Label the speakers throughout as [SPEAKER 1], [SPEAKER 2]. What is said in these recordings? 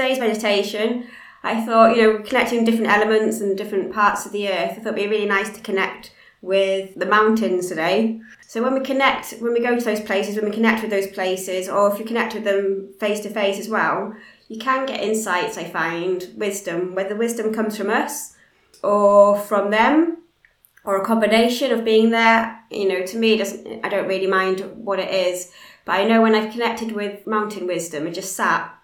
[SPEAKER 1] today's meditation, I thought, you know, connecting different elements and different parts of the earth, I thought it'd be really nice to connect with the mountains today. So when we connect, when we go to those places, when we connect with those places, or if you connect with them face to face as well, you can get insights, I find, wisdom, whether wisdom comes from us or from them or a combination of being there. You know, to me, doesn't I don't really mind what it is, but I know when I've connected with mountain wisdom and just sat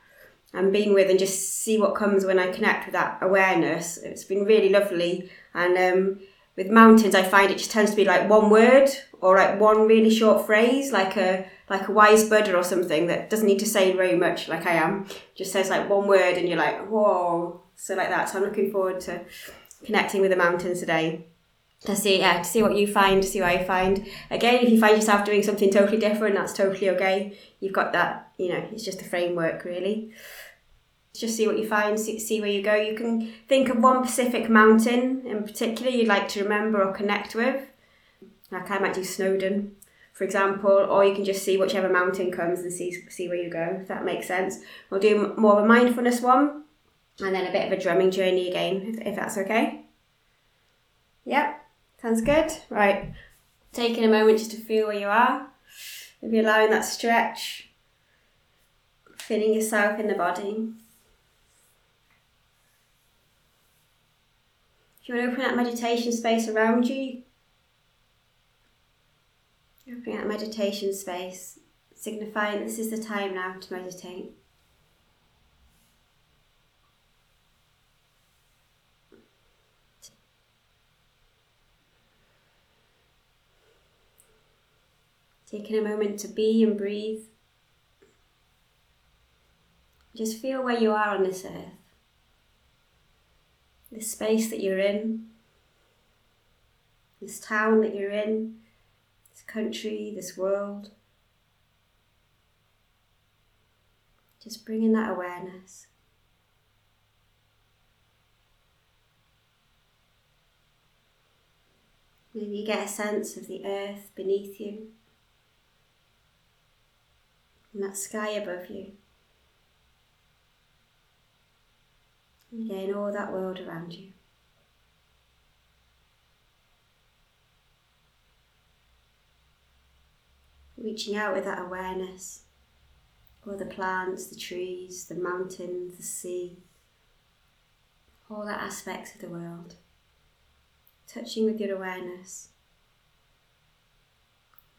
[SPEAKER 1] and being with and just see what comes when I connect with that awareness. It's been really lovely. And um, with mountains, I find it just tends to be like one word or like one really short phrase, like a like a wise Buddha or something that doesn't need to say very much, like I am. Just says like one word, and you're like, whoa. So like that. So I'm looking forward to connecting with the mountains today to see yeah to see what you find to see what i find again if you find yourself doing something totally different that's totally okay you've got that you know it's just a framework really just see what you find see, where you go you can think of one specific mountain in particular you'd like to remember or connect with like i might do snowdon for example or you can just see whichever mountain comes and see see where you go if that makes sense we'll do more of a mindfulness one and then a bit of a drumming journey again if, if that's okay yep Sounds good? Right. Taking a moment just to feel where you are. Maybe allowing that stretch. Feeling yourself in the body. If you want to open that meditation space around you, opening that meditation space, signifying this is the time now to meditate. Taking a moment to be and breathe. Just feel where you are on this earth. This space that you're in, this town that you're in, this country, this world. Just bringing that awareness. Maybe you get a sense of the earth beneath you and that sky above you. And again, all that world around you. Reaching out with that awareness, all the plants, the trees, the mountains, the sea, all the aspects of the world. Touching with your awareness,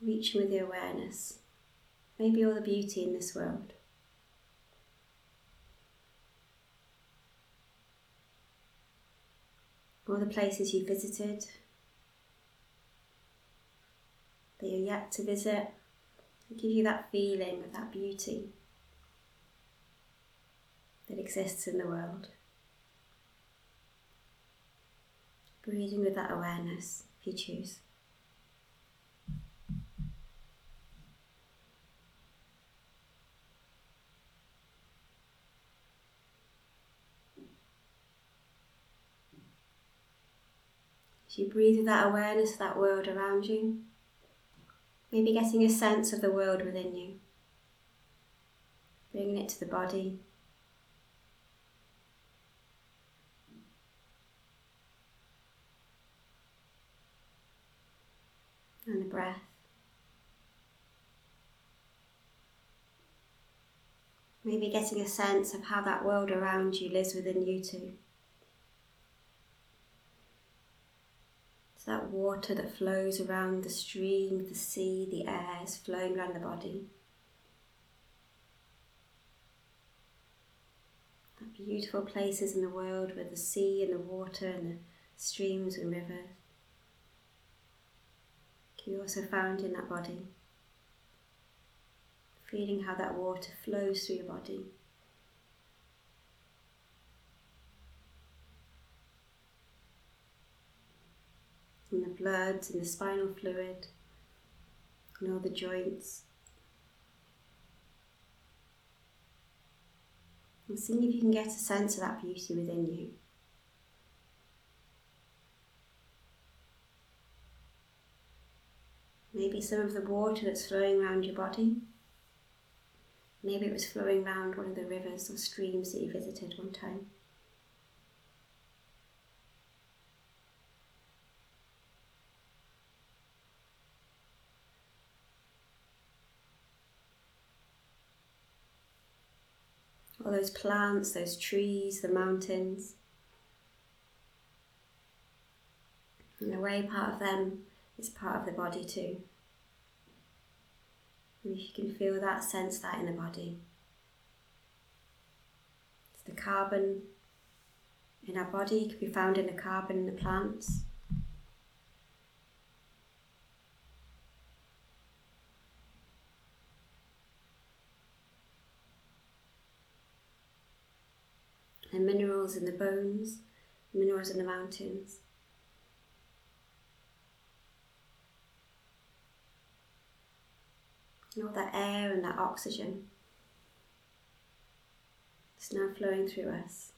[SPEAKER 1] reaching with your awareness maybe all the beauty in this world. All the places you visited, that you're yet to visit, give you that feeling of that beauty that exists in the world. Breathing with that awareness if you choose. You breathe with that awareness of that world around you, maybe getting a sense of the world within you, bringing it to the body. And the breath. Maybe getting a sense of how that world around you lives within you too. That water that flows around the stream, the sea, the air is flowing around the body. That beautiful places in the world where the sea and the water and the streams and rivers can be also found in that body. Feeling how that water flows through your body. And the blood in the spinal fluid in all the joints. And seeing if you can get a sense of that beauty within you. Maybe some of the water that's flowing around your body. Maybe it was flowing around one of the rivers or streams that you visited one time. All those plants, those trees, the mountains. In a way, part of them is part of the body too. And if you can feel that, sense that in the body. It's the carbon in our body can be found in the carbon in the plants. And minerals in the bones, minerals in the mountains. and all that air and that oxygen is now flowing through us.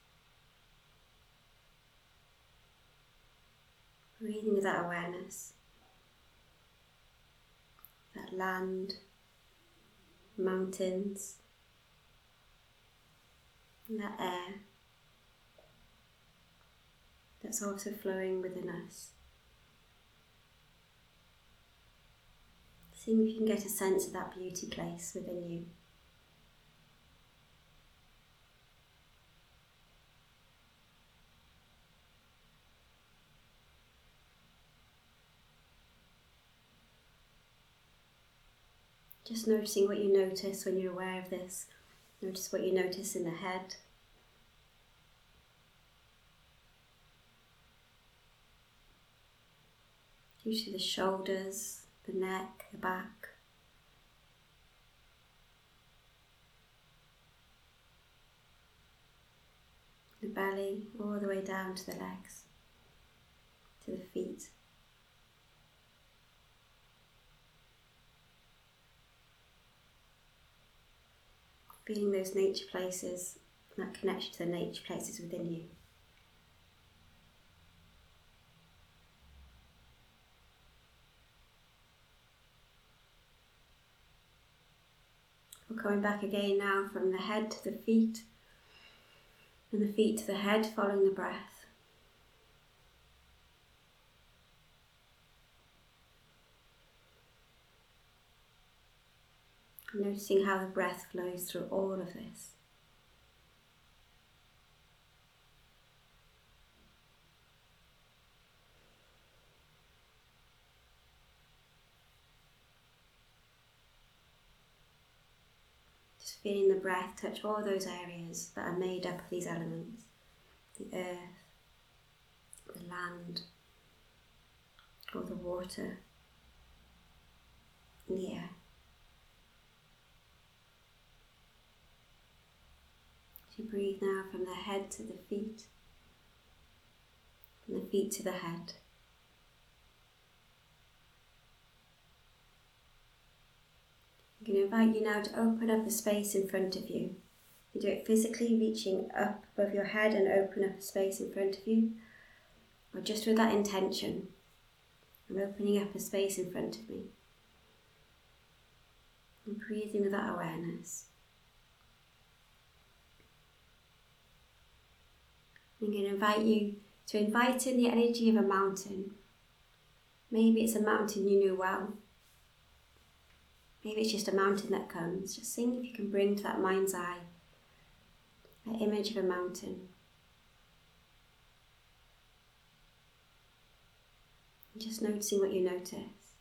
[SPEAKER 1] Breathing with that awareness, that land, mountains, and that air that's also flowing within us. Seeing if you can get a sense of that beauty place within you. Just noticing what you notice when you're aware of this. Notice what you notice in the head. Usually the shoulders, the neck, the back. The belly all the way down to the legs, to the feet. Feeling those nature places, that connection to the nature places within you. We're coming back again now from the head to the feet and the feet to the head, following the breath. Noticing how the breath flows through all of this. Feeling the breath touch all those areas that are made up of these elements the earth, the land, or the water, the air. As you breathe now from the head to the feet, from the feet to the head. I'm going to invite you now to open up a space in front of you. You do it physically, reaching up above your head and open up a space in front of you, or just with that intention. I'm opening up a space in front of me. And breathing with that awareness. I'm going to invite you to invite in the energy of a mountain. Maybe it's a mountain you know well. Maybe it's just a mountain that comes. Just seeing if you can bring to that mind's eye that image of a mountain. And just noticing what you notice.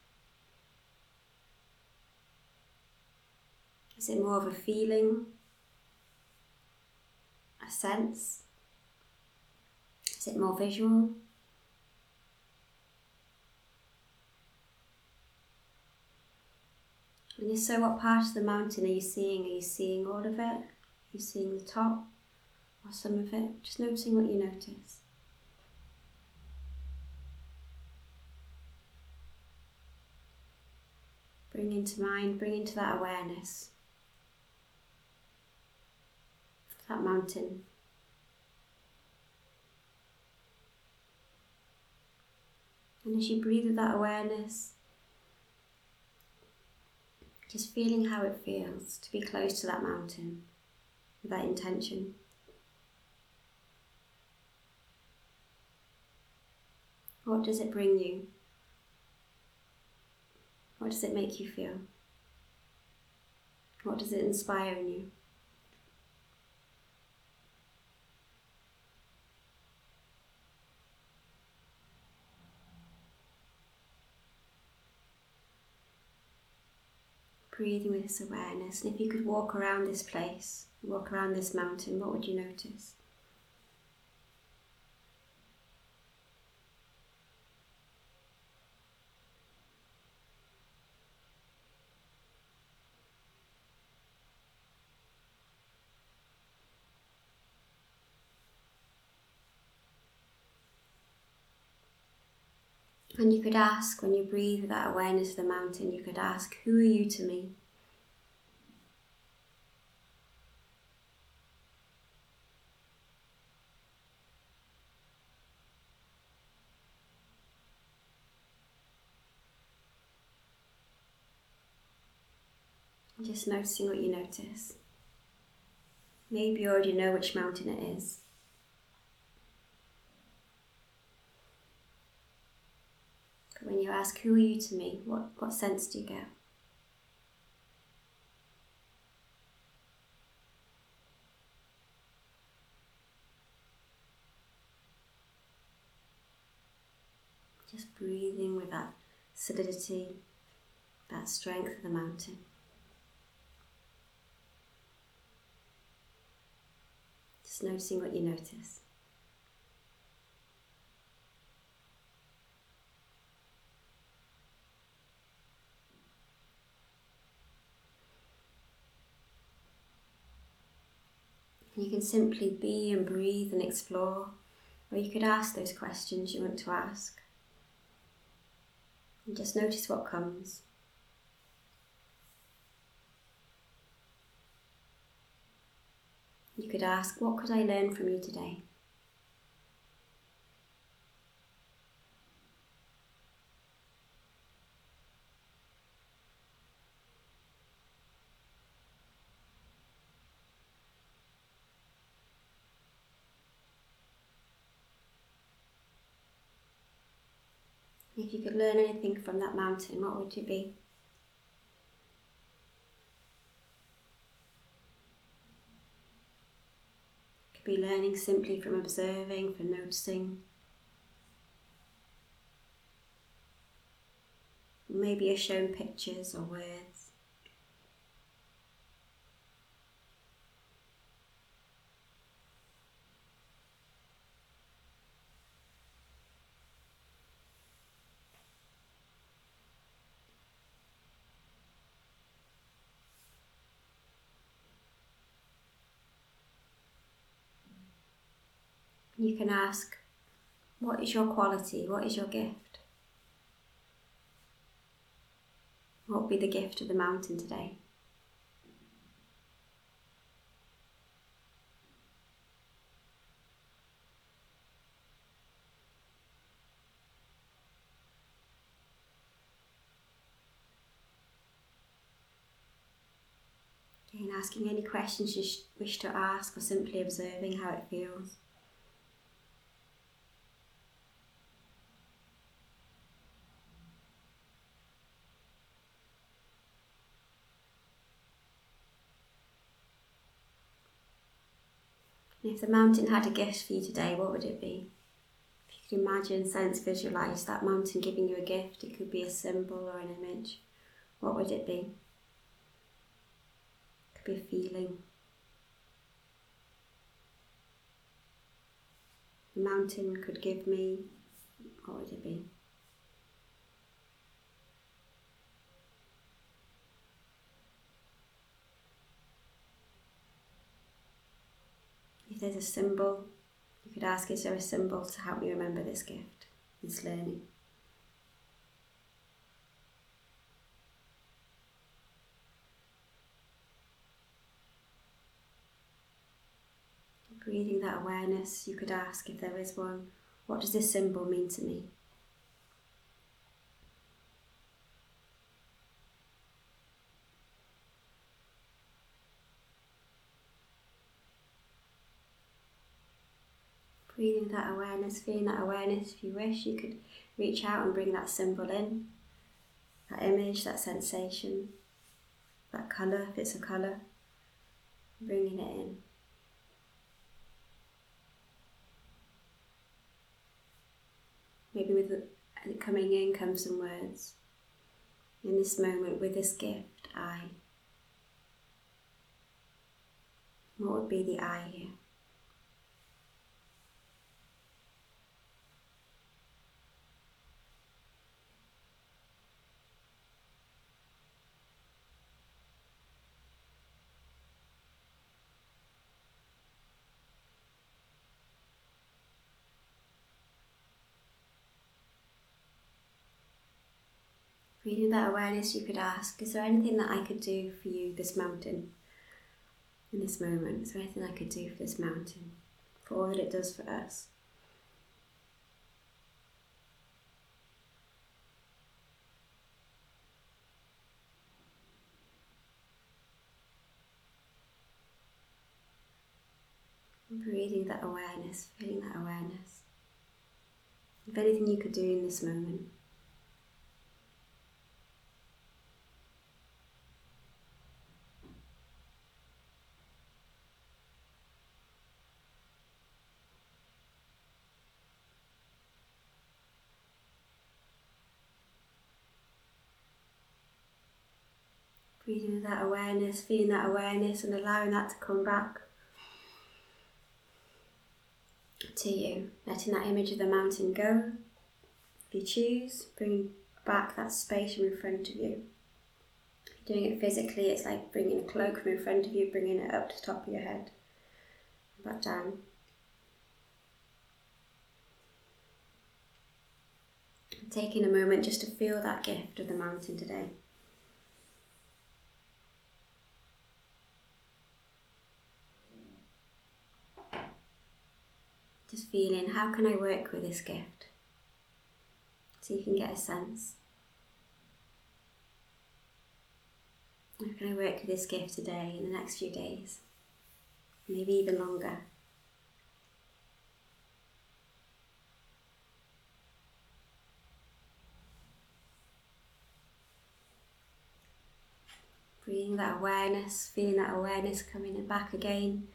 [SPEAKER 1] Is it more of a feeling? A sense? Is it more visual? And if so, what part of the mountain are you seeing? Are you seeing all of it? Are you seeing the top or some of it? Just noticing what you notice. Bring into mind, bring into that awareness. That mountain. And as you breathe with that awareness, Just feeling how it feels to be close to that mountain with that intention. What does it bring you? What does it make you feel? What does it inspire in you? Breathing with this awareness. And if you could walk around this place, walk around this mountain, what would you notice? And you could ask, when you breathe with that awareness of the mountain, you could ask, Who are you to me? Just noticing what you notice. Maybe you already know which mountain it is. When you ask, Who are you to me? What, what sense do you get? Just breathing with that solidity, that strength of the mountain. Just noticing what you notice. You can simply be and breathe and explore, or you could ask those questions you want to ask. And just notice what comes. You could ask, What could I learn from you today? If you could learn anything from that mountain, what would it be? Could be learning simply from observing, from noticing. Maybe you're shown pictures or words. You can ask, What is your quality? What is your gift? What will be the gift of the mountain today? Asking any questions you wish to ask or simply observing how it feels. If the mountain had a gift for you today, what would it be? If you could imagine, sense, visualize that mountain giving you a gift, it could be a symbol or an image. What would it be? It could be a feeling. The mountain could give me, what would it be? There's a symbol, you could ask, is there a symbol to help me remember this gift, this learning? Breathing that awareness, you could ask if there is one, what does this symbol mean to me? Breathing that awareness, feeling that awareness. If you wish, you could reach out and bring that symbol in, that image, that sensation, that colour, if it's a colour, bringing it in. Maybe with it coming in come some words. In this moment, with this gift, I. What would be the I here? Feeling that awareness, you could ask, is there anything that I could do for you, this mountain, in this moment? Is there anything I could do for this mountain, for all that it does for us? Breathing that awareness, feeling that awareness. If anything you could do in this moment. With that awareness, feeling that awareness, and allowing that to come back to you. Letting that image of the mountain go. If you choose, bring back that space from in front of you. Doing it physically, it's like bringing a cloak from in front of you, bringing it up to the top of your head, back down. Taking a moment just to feel that gift of the mountain today. Just feeling how can I work with this gift? So you can get a sense. How can I work with this gift today in the next few days? Maybe even longer. Breathing that awareness, feeling that awareness coming back again.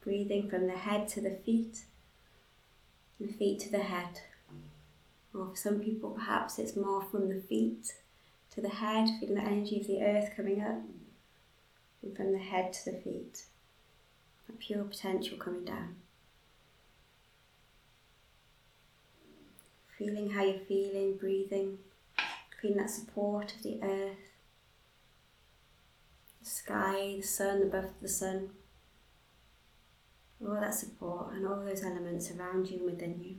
[SPEAKER 1] Breathing from the head to the feet the feet to the head. Or for some people, perhaps it's more from the feet to the head, feeling the energy of the earth coming up, and from the head to the feet, that pure potential coming down. Feeling how you're feeling, breathing, feeling that support of the earth, the sky, the sun above the sun all that support and all those elements around you and within you.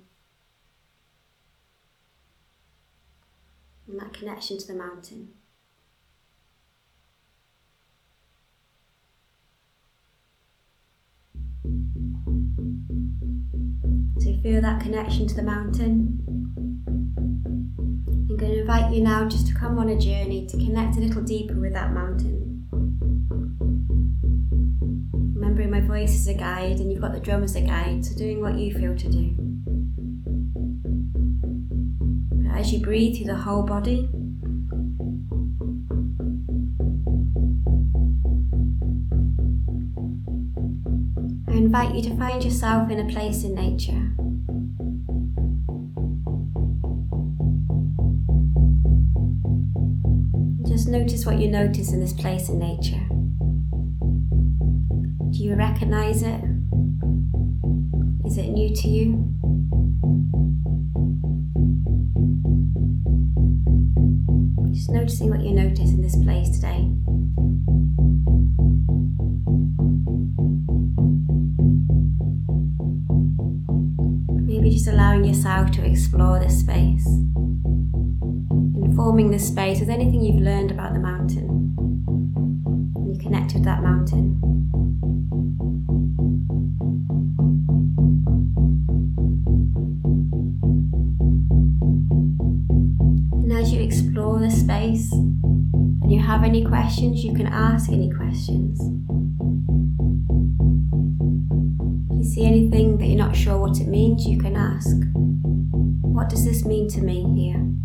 [SPEAKER 1] And that connection to the mountain. So you feel that connection to the mountain. I'm going to invite you now just to come on a journey to connect a little deeper with that mountain. Remembering my voice as a guide and you've got the drum as a guide, so doing what you feel to do. But as you breathe through the whole body, I invite you to find yourself in a place in nature. Just notice what you notice in this place in nature. Do you recognize it? Is it new to you? Just noticing what you notice in this place today. Maybe just allowing yourself to explore this space, informing this space with anything you've learned about the mountain. And you connect with that mountain. And as you explore the space and you have any questions, you can ask any questions. If you see anything that you're not sure what it means, you can ask, What does this mean to me here?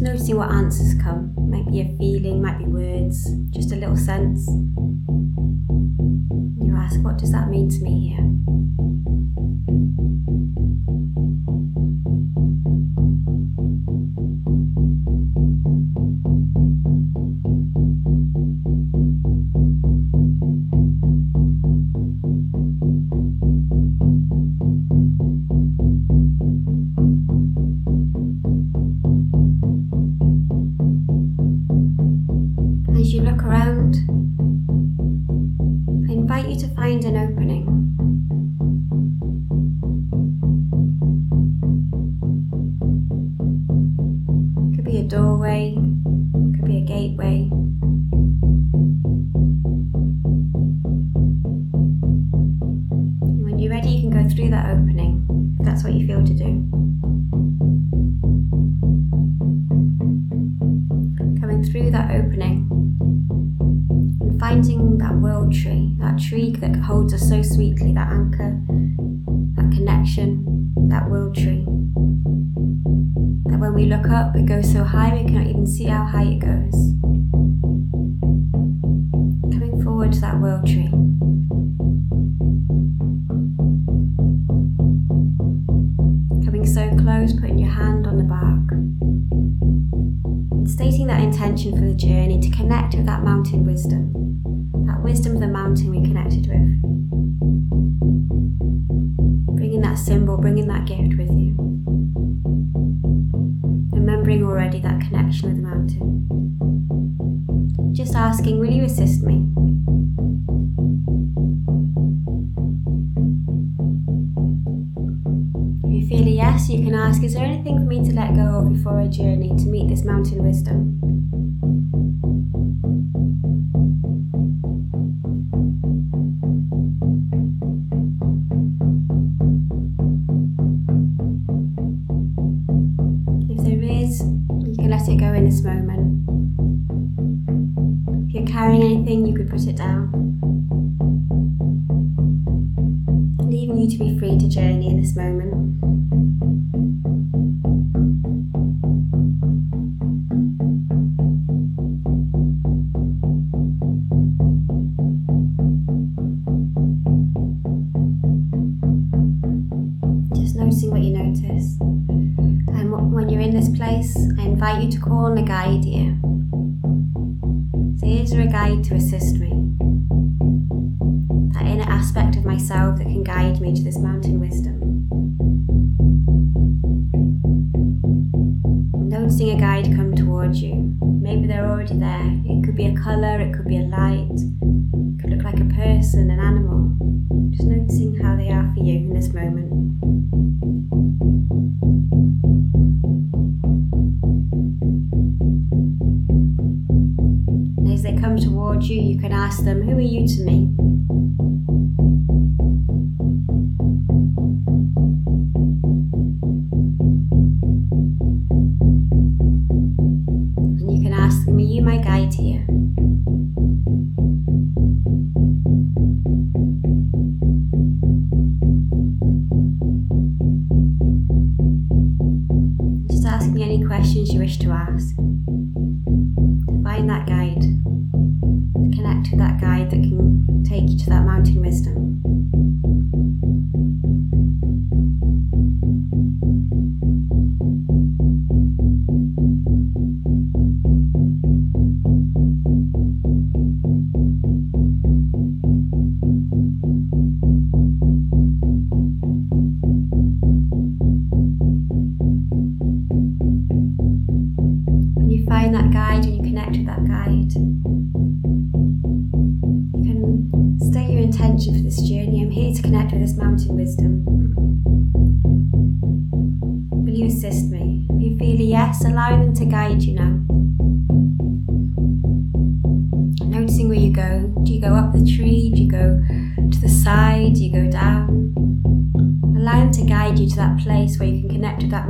[SPEAKER 1] Just noticing what answers come. Might be a feeling, might be words, just a little sense. You ask, What does that mean to me here? Tree up, it goes so high we cannot even see how high it goes. Remembering already that connection with the mountain. Just asking, will you assist me? If you feel a yes, you can ask, is there anything for me to let go of before I journey to meet this mountain wisdom? Anything, you could put it down. Aspect of myself that can guide me to this mountain wisdom. Noticing a guide come towards you. Maybe they're already there. It could be a colour, it could be a light, it could look like a person, an animal. Just noticing how they are for you in this moment. As they come towards you, you can ask them, Who are you to me?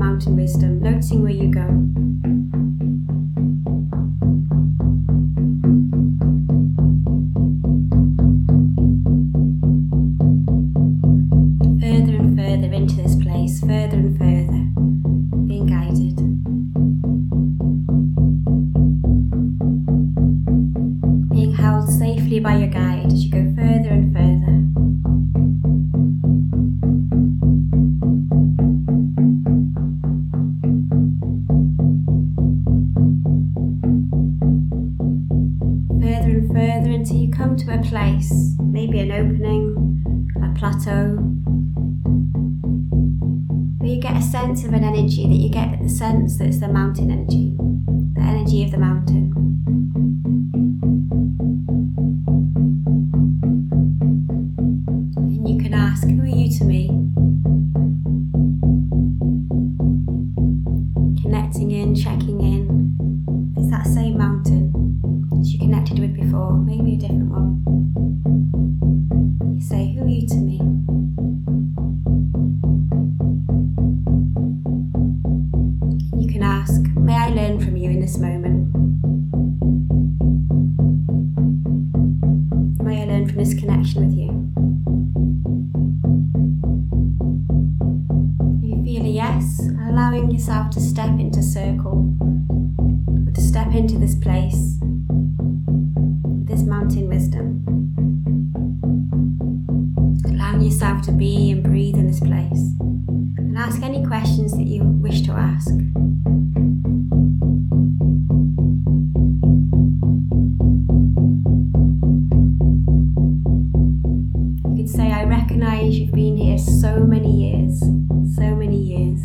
[SPEAKER 1] Mountain wisdom, noticing where place, maybe an opening, a plateau, where you get a sense of an energy that you get the sense that it's the mountain energy, the energy of the mountain. in wisdom. Allowing yourself to be and breathe in this place and ask any questions that you wish to ask. You could say, "I recognize you've been here so many years, so many years,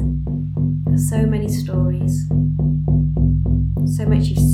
[SPEAKER 1] so many stories, so much you've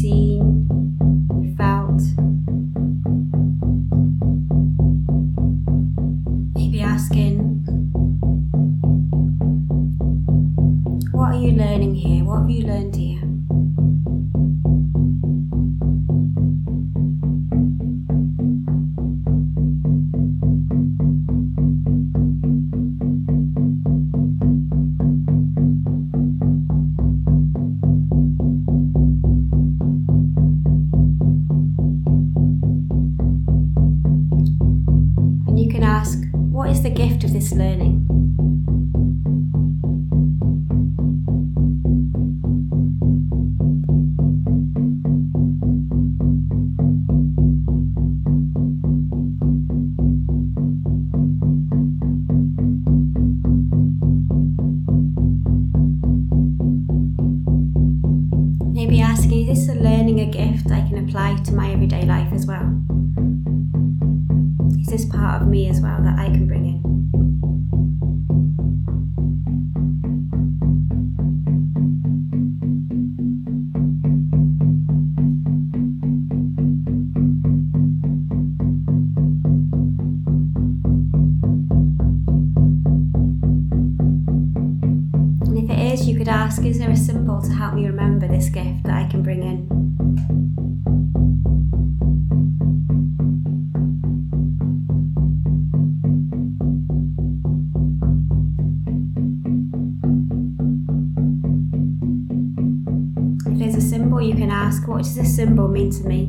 [SPEAKER 1] everyday life as well? Is this part of me as well that I can bring in? to me.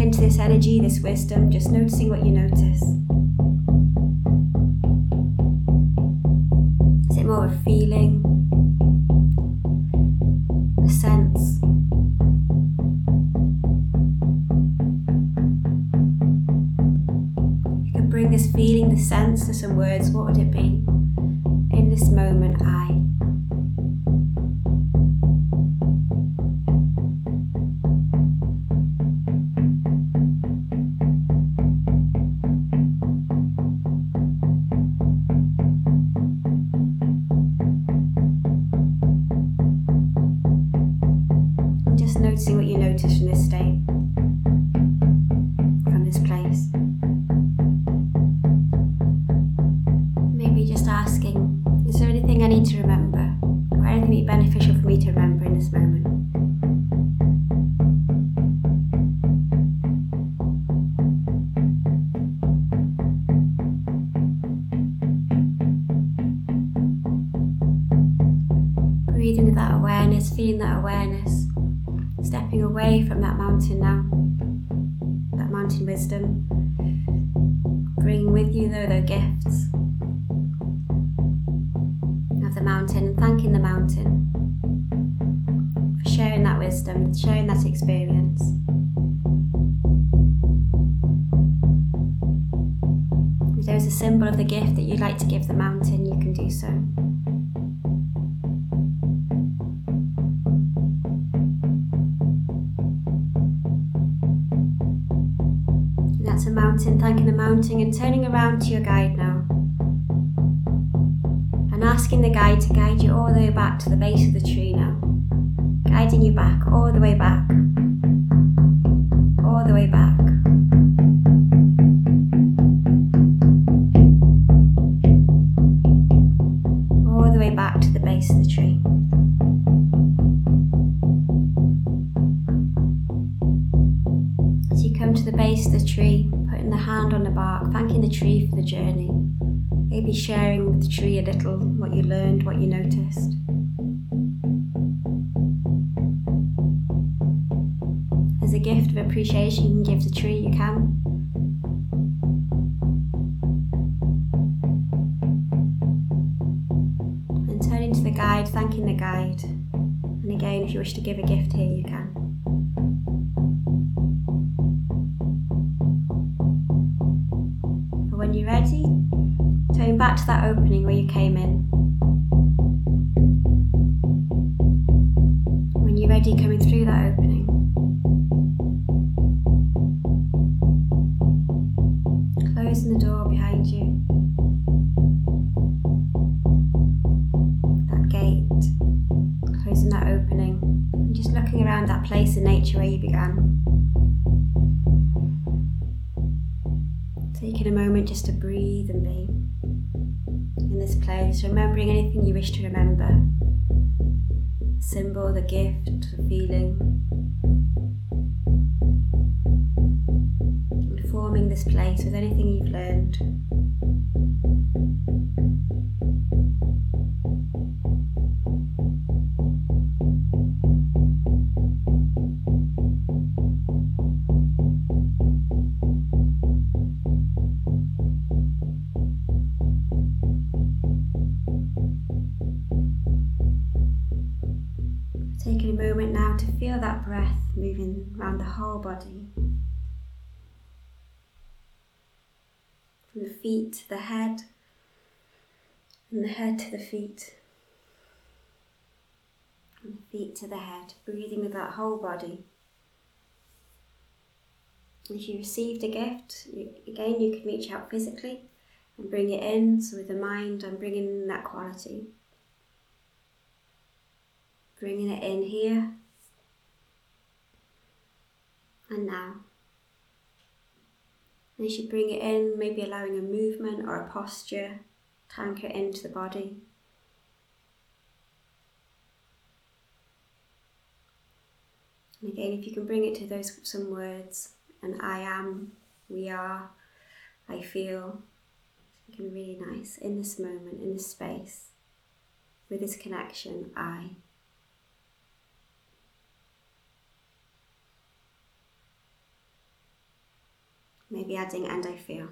[SPEAKER 1] Into this energy, this wisdom, just noticing what you notice. Is it more a feeling? A sense? You could bring this feeling, the sense to some words, what would it be? Breathing with that awareness, feeling that awareness, stepping away from that mountain now, that mountain wisdom, bringing with you though the gifts of the mountain and thanking the mountain for sharing that wisdom, sharing that experience. If there's a symbol of the gift that you'd like to give the mountain, you can do so. Mountain, thanking the mountain, and turning around to your guide now. And asking the guide to guide you all the way back to the base of the tree now. Guiding you back, all the way back. All the way back. All the way back to the base of the tree. As you come to the base of the tree, putting the hand on the bark, thanking the tree for the journey, maybe sharing with the tree a little what you learned, what you noticed. As a gift of appreciation you can give the tree, you can. And turning to the guide, thanking the guide. And again, if you wish to give a gift here, you can. Back to that opening where you came in. When you're ready, coming place, remembering anything you wish to remember the symbol, the gift, the feeling. Informing this place with anything you've learned. Moving around the whole body. From the feet to the head, and the head to the feet, and the feet to the head, breathing with that whole body. If you received a gift, you, again you can reach out physically and bring it in. So with the mind, I'm bringing that quality. Bringing it in here and now. And you bring it in, maybe allowing a movement or a posture to anchor into the body. And again, if you can bring it to those some words, and I am, we are, I feel, it can really nice in this moment, in this space, with this connection, I. Maybe adding and I feel.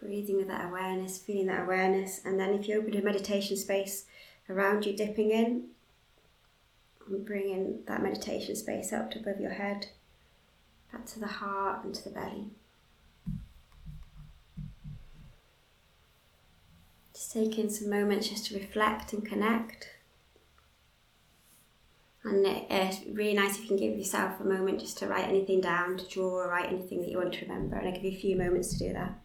[SPEAKER 1] Breathing with that awareness, feeling that awareness, and then if you open a meditation space around you, dipping in and bringing that meditation space up to above your head, back to the heart and to the belly. Just taking some moments just to reflect and connect. And uh, it's really nice if you can give yourself a moment just to write anything down, to draw or write anything that you want to remember. And I'll give you a few moments to do that.